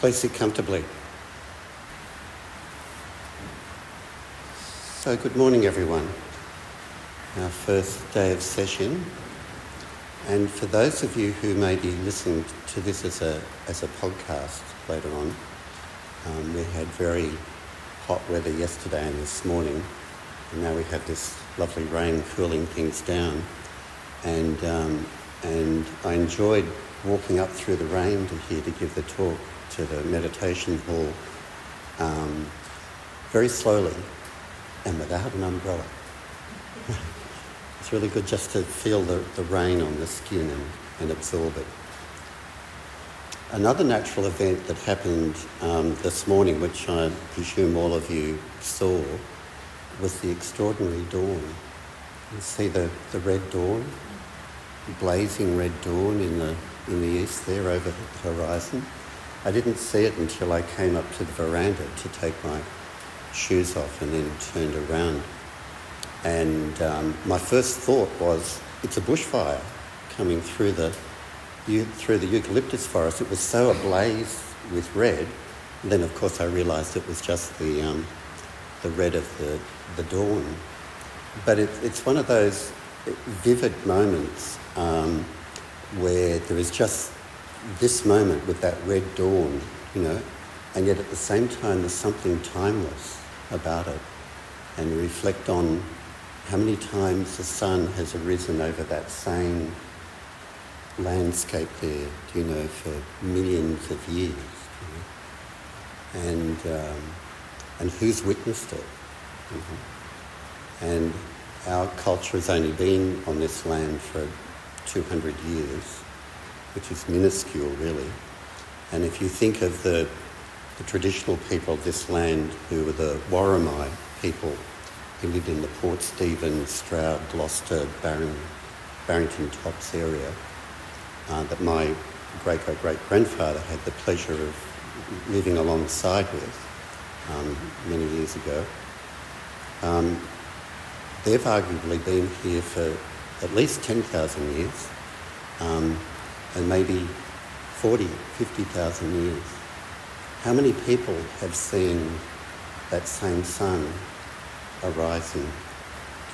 Please sit comfortably. So, good morning, everyone. Our first day of sesshin. And for those of you who may be listening to this as a, as a podcast later on, um, we had very hot weather yesterday and this morning, and now we have this lovely rain cooling things down. And, um, and I enjoyed walking up through the rain to here to give the talk to the meditation hall um, very slowly and without an umbrella. it's really good just to feel the, the rain on the skin and, and absorb it. Another natural event that happened um, this morning, which I presume all of you saw, was the extraordinary dawn. You see the, the red dawn, blazing red dawn in the, in the east there over the horizon. I didn't see it until I came up to the veranda to take my shoes off and then turned around. And um, my first thought was, it's a bushfire coming through the, through the eucalyptus forest. It was so ablaze with red. And then, of course, I realised it was just the, um, the red of the, the dawn. But it, it's one of those vivid moments um, where there is just this moment with that red dawn, you know, and yet at the same time there's something timeless about it and you reflect on how many times the sun has arisen over that same landscape there, you know, for millions of years. You know? And, um, and who's witnessed it. Mm-hmm. And our culture has only been on this land for 200 years, which is minuscule really. And if you think of the the traditional people of this land who were the Worimi people who lived in the Port Stephens, Stroud, Gloucester, Barring, Barrington Tops area uh, that my great great great grandfather had the pleasure of living alongside with um, many years ago. Um, they've arguably been here for at least 10,000 years um, and maybe 40, 50,000 years. How many people have seen that same sun arising,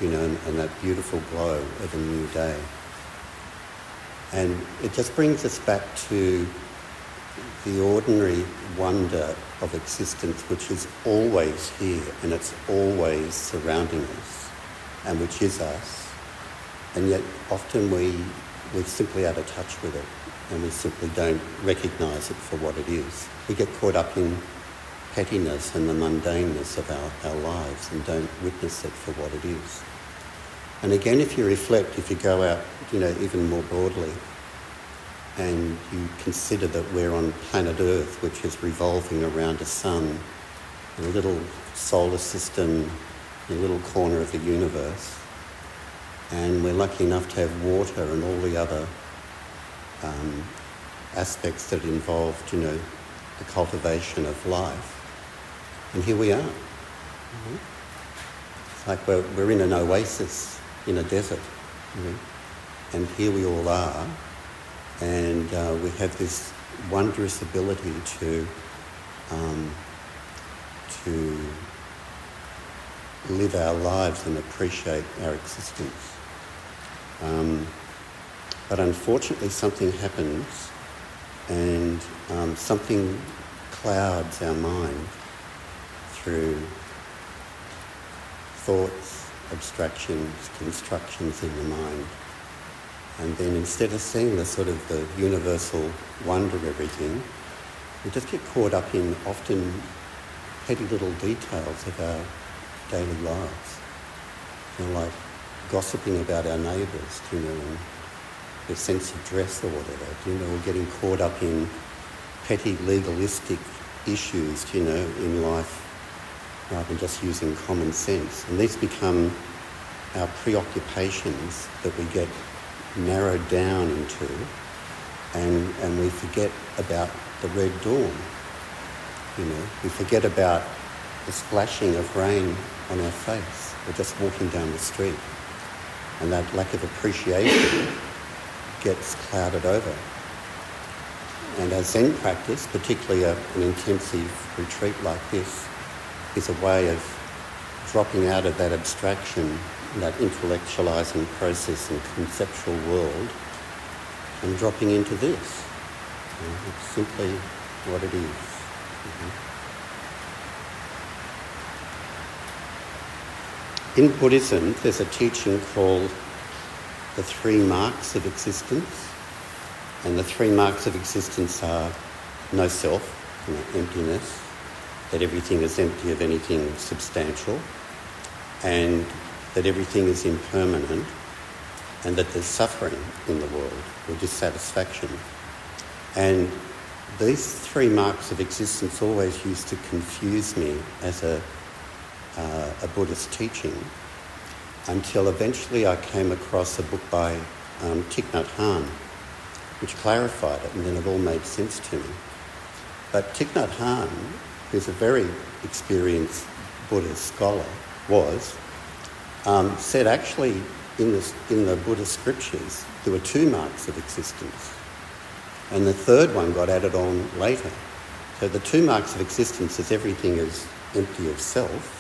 you know, and, and, that beautiful glow of a new day? And it just brings us back to the ordinary wonder of existence, which is always here and it's always surrounding us, and which is us. And yet, often we, we're simply out of touch with it and we simply don't recognise it for what it is. We get caught up in pettiness and the mundaneness of our, our lives and don't witness it for what it is. And again, if you reflect, if you go out, you know, even more broadly, and you consider that we're on planet Earth, which is revolving around a sun, a little solar system, a little corner of the universe, and we're lucky enough to have water and all the other um, aspects that involved, you know, the cultivation of life. And here we are. Mm-hmm. It's like we're, we're in an oasis in a desert. Mm-hmm. And here we all are. And uh, we have this wondrous ability to, um, to live our lives and appreciate our existence. Um, but unfortunately, something happens and um, something clouds our mind through thoughts, abstractions, constructions in the mind. And then instead of seeing the sort of the universal wonder of everything, we just get caught up in often petty little details of our daily lives. You know, like gossiping about our neighbours, you know, and their sense of dress or whatever. You know, we're getting caught up in petty legalistic issues, you know, in life rather than just using common sense. And these become our preoccupations that we get narrowed down into and, and we forget about the red dawn. You know, we forget about the splashing of rain on our face or just walking down the street. And that lack of appreciation gets clouded over. And as Zen practice, particularly a, an intensive retreat like this, is a way of dropping out of that abstraction, that intellectualizing process and conceptual world, and dropping into this. It's simply what it is. Mm-hmm. In Buddhism, there's a teaching called the three marks of existence. And the three marks of existence are no self, you know, emptiness, that everything is empty of anything substantial, and that everything is impermanent, and that there's suffering in the world or dissatisfaction. And these three marks of existence always used to confuse me as a, uh, a Buddhist teaching until eventually I came across a book by um, Thich Nhat Hanh, which clarified it, and then it all made sense to me. But Thich Nhat Hanh, who's a very experienced Buddhist scholar, was, um, said actually in the, in the Buddhist scriptures there were two marks of existence. And the third one got added on later. So the two marks of existence is everything is empty of self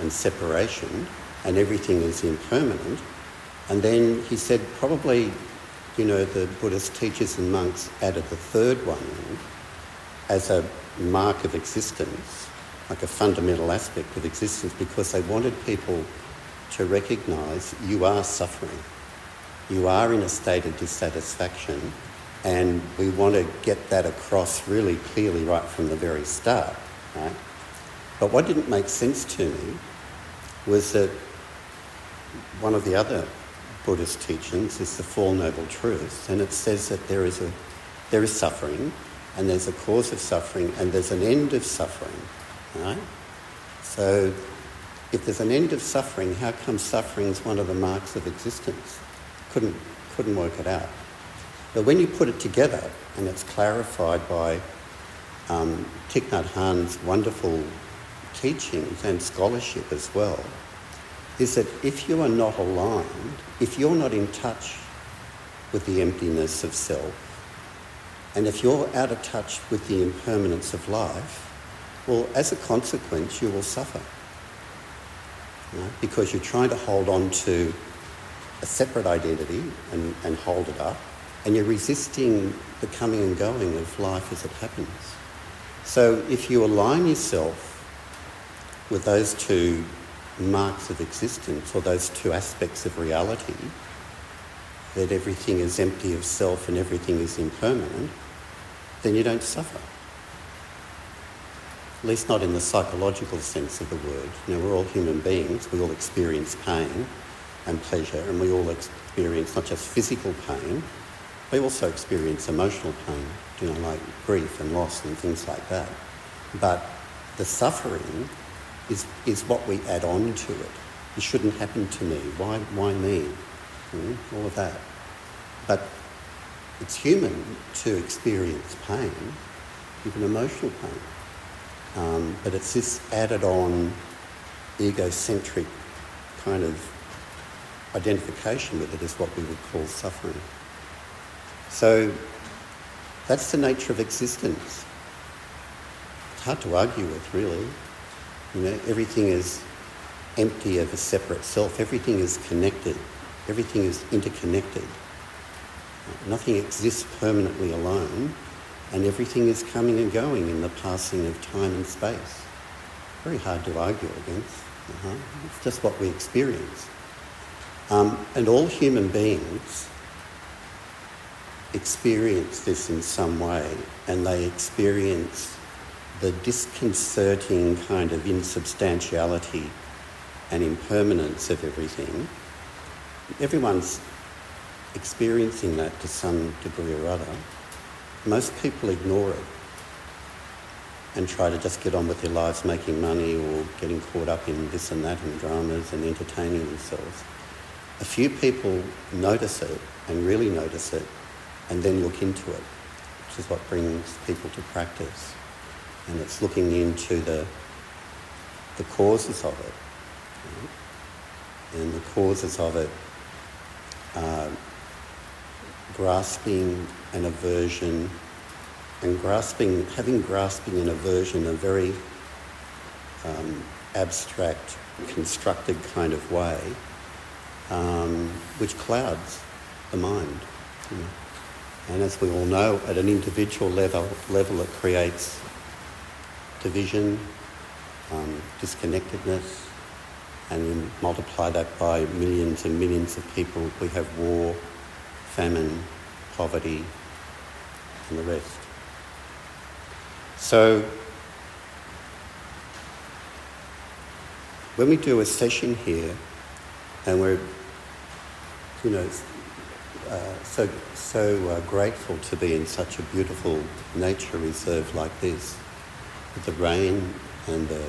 and separation, and everything is impermanent. And then he said, probably, you know, the Buddhist teachers and monks added the third one as a mark of existence, like a fundamental aspect of existence, because they wanted people to recognize you are suffering. You are in a state of dissatisfaction, and we want to get that across really clearly right from the very start. Right? But what didn't make sense to me was that one of the other Buddhist teachings is the Four Noble Truths, and it says that there is, a, there is suffering, and there's a cause of suffering, and there's an end of suffering. Right? So, if there's an end of suffering, how come suffering is one of the marks of existence? Couldn't, couldn't work it out. But when you put it together, and it's clarified by um, Thich Nhat Hanh's wonderful teachings and scholarship as well, is that if you are not aligned, if you're not in touch with the emptiness of self, and if you're out of touch with the impermanence of life, well, as a consequence, you will suffer. Because you're trying to hold on to a separate identity and, and hold it up, and you're resisting the coming and going of life as it happens. So if you align yourself with those two marks of existence or those two aspects of reality, that everything is empty of self and everything is impermanent, then you don't suffer. At least not in the psychological sense of the word. You know, we're all human beings, we all experience pain and pleasure, and we all experience not just physical pain, we also experience emotional pain, you know, like grief and loss and things like that. But the suffering is, is what we add on to it. It shouldn't happen to me. Why, why me? Mm, all of that. But it's human to experience pain, even emotional pain. Um, but it's this added on egocentric kind of identification with it is what we would call suffering. So that's the nature of existence. It's hard to argue with, really. You know, everything is empty of a separate self. Everything is connected. Everything is interconnected. Nothing exists permanently alone, and everything is coming and going in the passing of time and space. Very hard to argue against. Uh-huh. It's just what we experience. Um, and all human beings experience this in some way, and they experience the disconcerting kind of insubstantiality and impermanence of everything, everyone's experiencing that to some degree or other. Most people ignore it and try to just get on with their lives making money or getting caught up in this and that and dramas and entertaining themselves. A few people notice it and really notice it and then look into it, which is what brings people to practice and it's looking into the, the causes of it. And the causes of it are grasping and aversion and grasping, having grasping in aversion a very um, abstract, constructed kind of way, um, which clouds the mind. You know. And as we all know, at an individual level, level it creates division, um, disconnectedness, and you multiply that by millions and millions of people, we have war, famine, poverty, and the rest. So, when we do a sesshin here, and we're, you know, uh, so so uh, grateful to be in such a beautiful nature reserve like this, with the rain and the,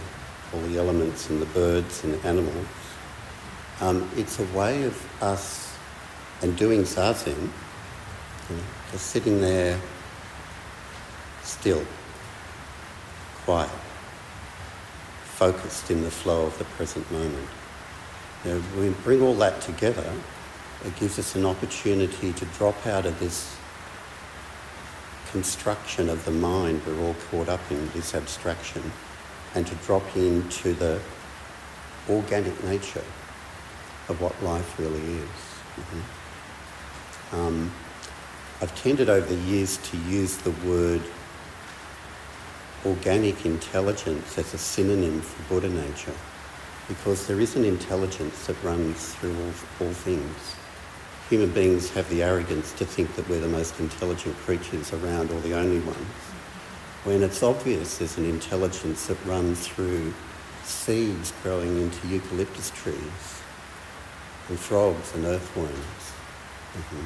all the elements and the birds and the animals. Um, it's a way of us, and doing zazen, you know, just sitting there still, quiet, focused in the flow of the present moment. You know, we bring all that together, it gives us an opportunity to drop out of this construction of the mind we're all caught up in, this abstraction, and to drop into the organic nature of what life really is. Mm-hmm. Um, I've tended over the years to use the word organic intelligence as a synonym for Buddha nature because there is an intelligence that runs through all, all things. Human beings have the arrogance to think that we're the most intelligent creatures around or the only ones, when it's obvious there's an intelligence that runs through seeds growing into eucalyptus trees, and frogs and earthworms. Mm-hmm.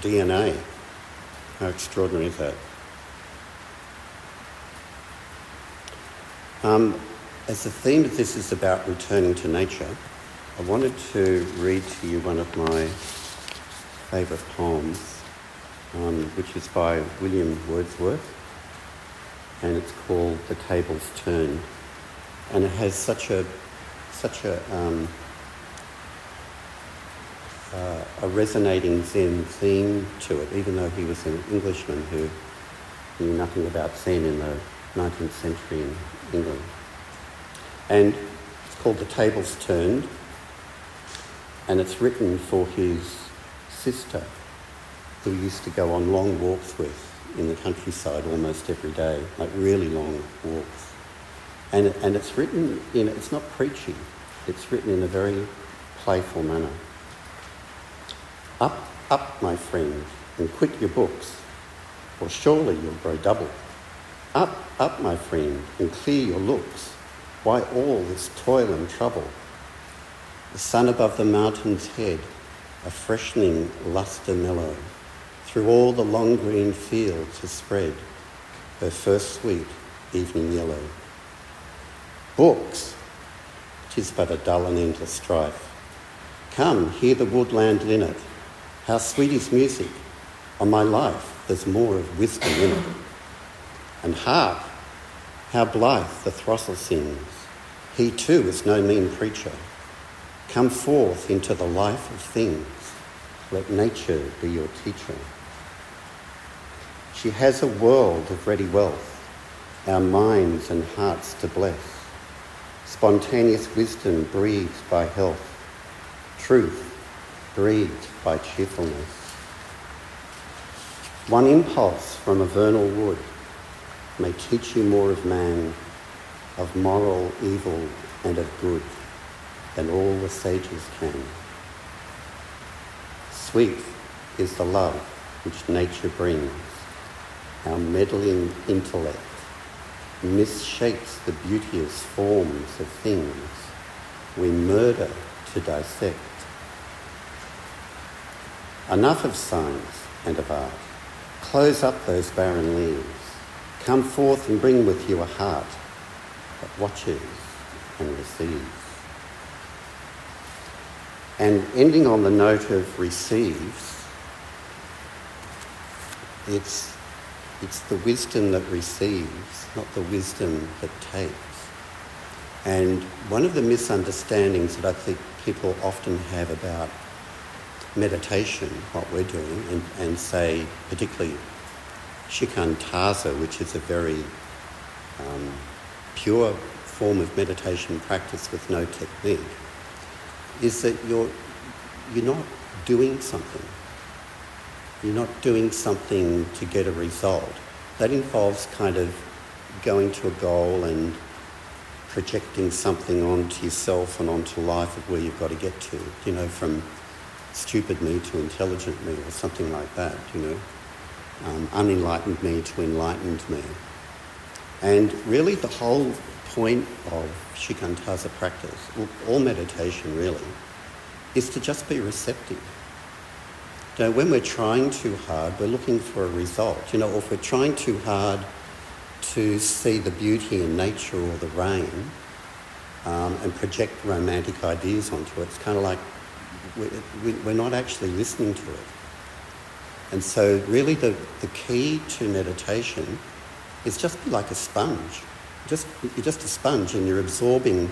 DNA. How extraordinary is that? Um, as the theme of this is about returning to nature, I wanted to read to you one of my favourite poems, um, which is by William Wordsworth, and it's called "The Tables Turned," and it has such a such a um, uh, a resonating Zen theme to it, even though he was an Englishman who knew nothing about Zen in the 19th century in England. And it's called The Tables Turned, and it's written for his sister, who used to go on long walks with in the countryside almost every day, like really long walks. And, and it's written in, it's not preachy, it's written in a very playful manner. Up, up, my friend, and quit your books, or surely you'll grow double. Up, up, my friend, and clear your looks. Why all this toil and trouble? The sun above the mountain's head, a freshening lustre mellow, through all the long green fields has spread her first sweet evening yellow. Books, tis but a dull and endless strife. Come, hear the woodland linnet. How sweet is music! On my life, there's more of wisdom in it. And hark, how blithe the throstle sings. He too is no mean preacher. Come forth into the life of things. Let nature be your teacher. She has a world of ready wealth, our minds and hearts to bless. Spontaneous wisdom breathed by health, truth breathed by cheerfulness. One impulse from a vernal wood may teach you more of man, of moral evil and of good than all the sages can. Sweet is the love which nature brings. Our meddling intellect misshapes the beauteous forms of things. We murder to dissect. Enough of science and of art. Close up those barren leaves. Come forth and bring with you a heart that watches and receives. And ending on the note of receives, it's, it's the wisdom that receives, not the wisdom that takes. And one of the misunderstandings that I think people often have about meditation, what we're doing, and, and say, particularly shikantaza, which is a very um, pure form of meditation practice with no technique, is that you're, you're not doing something. You're not doing something to get a result. That involves kind of going to a goal and projecting something onto yourself and onto life of where you've got to get to, you know, from stupid me to intelligent me or something like that, you know, um, unenlightened me to enlightened me. And really the whole point of shikantaza practice, all meditation really, is to just be receptive. You know, when we're trying too hard, we're looking for a result. You know, or if we're trying too hard to see the beauty in nature or the rain um, and project romantic ideas onto it, it's kind of like we're not actually listening to it. And so, really, the, the key to meditation is just be like a sponge. Just, you're just a sponge and you're absorbing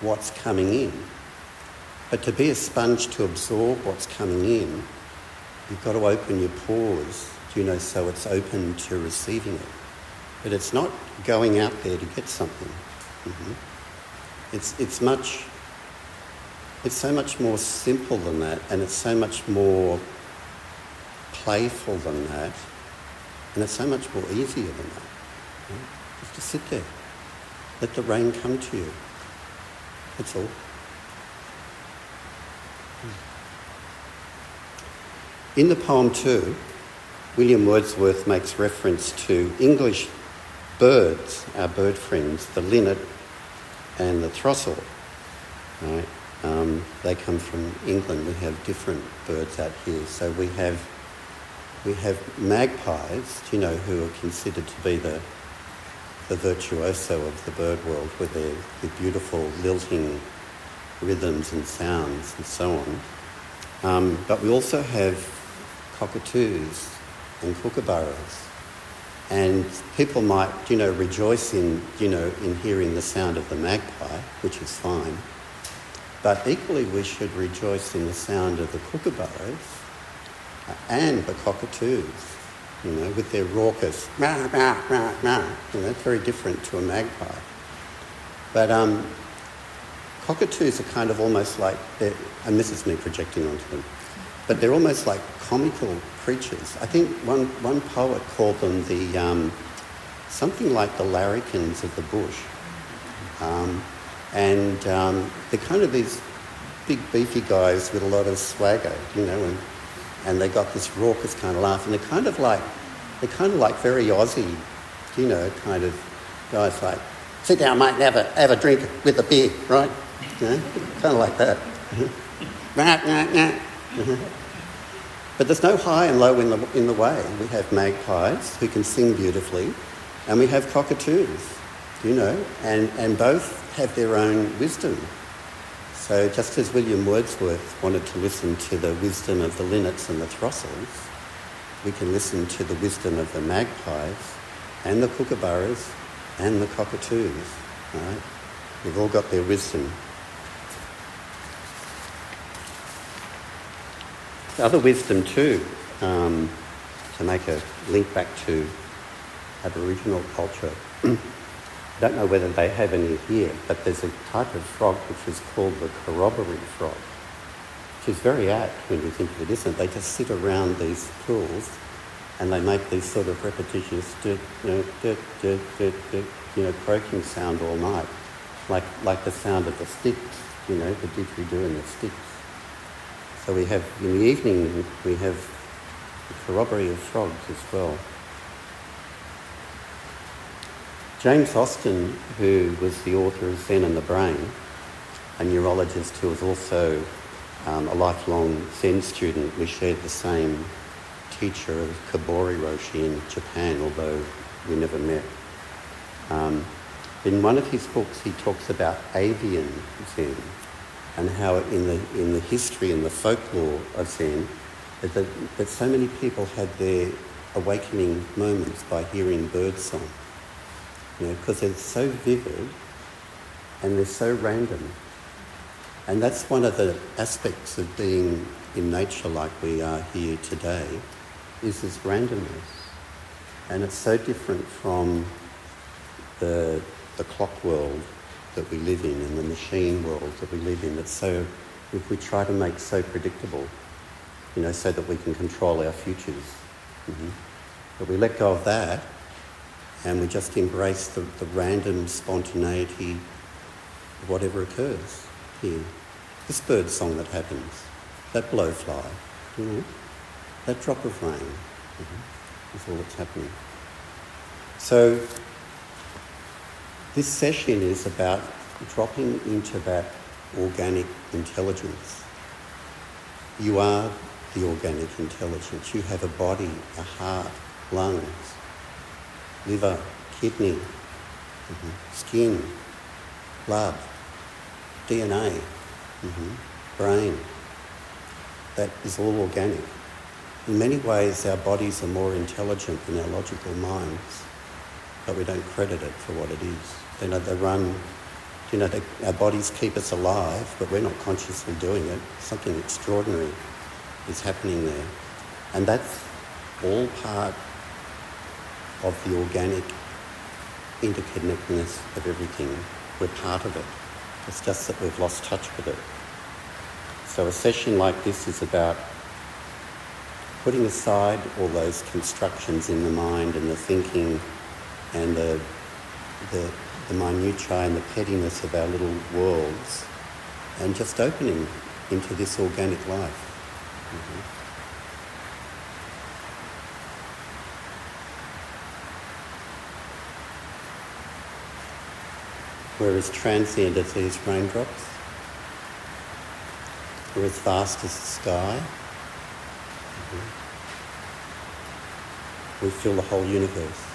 what's coming in. But to be a sponge to absorb what's coming in, you've got to open your pores, you know, so it's open to receiving it. But it's not going out there to get something. Mm-hmm. It's, it's much, it's so much more simple than that, and it's so much more playful than that, and it's so much more easier than that. Just to sit there, let the rain come to you. That's all. In the poem, too, William Wordsworth makes reference to English birds, our bird friends, the linnet and the throstle. Right? Um, they come from England. We have different birds out here. So we have we have magpies, you know, who are considered to be the the virtuoso of the bird world with their, beautiful lilting rhythms and sounds and so on. Um, but we also have cockatoos and kookaburras. And people might, you know, rejoice in, you know, in hearing the sound of the magpie, which is fine. But equally, we should rejoice in the sound of the kookaburras and the cockatoos, you know, with their raucous, rah, rah, rah. You know, it's very different to a magpie. But um, cockatoos are kind of almost like, and this is me projecting onto them, but they're almost like comical creatures. I think one, one poet called them the um, something like the larrikins of the bush. Um, and um, they're kind of these big beefy guys with a lot of swagger, you know, and, and they got this raucous kind of laugh, and they're kind of like they're kind of like very Aussie, you know, kind of guys like sit down, mate, and have a have a drink with a beer, right? You know, kind of like that. But there's no high and low in the, in the way. We have magpies who can sing beautifully, and we have cockatoos, you know, and, and both have their own wisdom. So just as William Wordsworth wanted to listen to the wisdom of the linnets and the throstles, we can listen to the wisdom of the magpies and the kookaburras and the cockatoos. Right? They've all got their wisdom. other wisdom too, um, to make a link back to Aboriginal culture. I don't know whether they have any here, but there's a type of frog which is called the corroboree frog, which is very apt when you think of it, isn't it? They just sit around these pools and they make these sort of repetitious, you know, you know, croaking sound all night, like, like the sound of the sticks, you know, the didgeridoo and the sticks. So we have, in the evening, we have the corroboree of frogs as well. James Austin, who was the author of Zen and the Brain, a neurologist who was also um, a lifelong Zen student, we shared the same teacher of Kobori Roshi in Japan, although we never met. Um, in one of his books, he talks about avian Zen, and how in the, in the history and the folklore of Zen, that, that so many people had their awakening moments by hearing birdsong. You know, because they're so vivid and they're so random. And that's one of the aspects of being in nature like we are here today, is this randomness. And it's so different from the, the clock world that we live in and the machine world that we live in. It's so, if we try to make so predictable, you know, so that we can control our futures. Mm-hmm. But we let go of that and we just embrace the, the random spontaneity of whatever occurs here. This bird song that happens, that blowfly, you know, that drop of rain, mm-hmm, is all that's happening. So this sesshin is about dropping into that organic intelligence. You are the organic intelligence. You have a body, a heart, lungs, liver, kidney, mm-hmm. skin, blood, DNA, mm-hmm. brain. That is all organic. In many ways, our bodies are more intelligent than our logical minds, but we don't credit it for what it is. You know, they run, you know, they, our bodies keep us alive, but we're not consciously doing it. Something extraordinary is happening there. And that's all part of the organic interconnectedness of everything. We're part of it. It's just that we've lost touch with it. So a sesshin like this is about putting aside all those constructions in the mind and the thinking and the, the, the minutiae and the pettiness of our little worlds and just opening into this organic life. Mm-hmm. We're as transient as these raindrops. We're as vast as the sky. Mm-hmm. We fill the whole universe.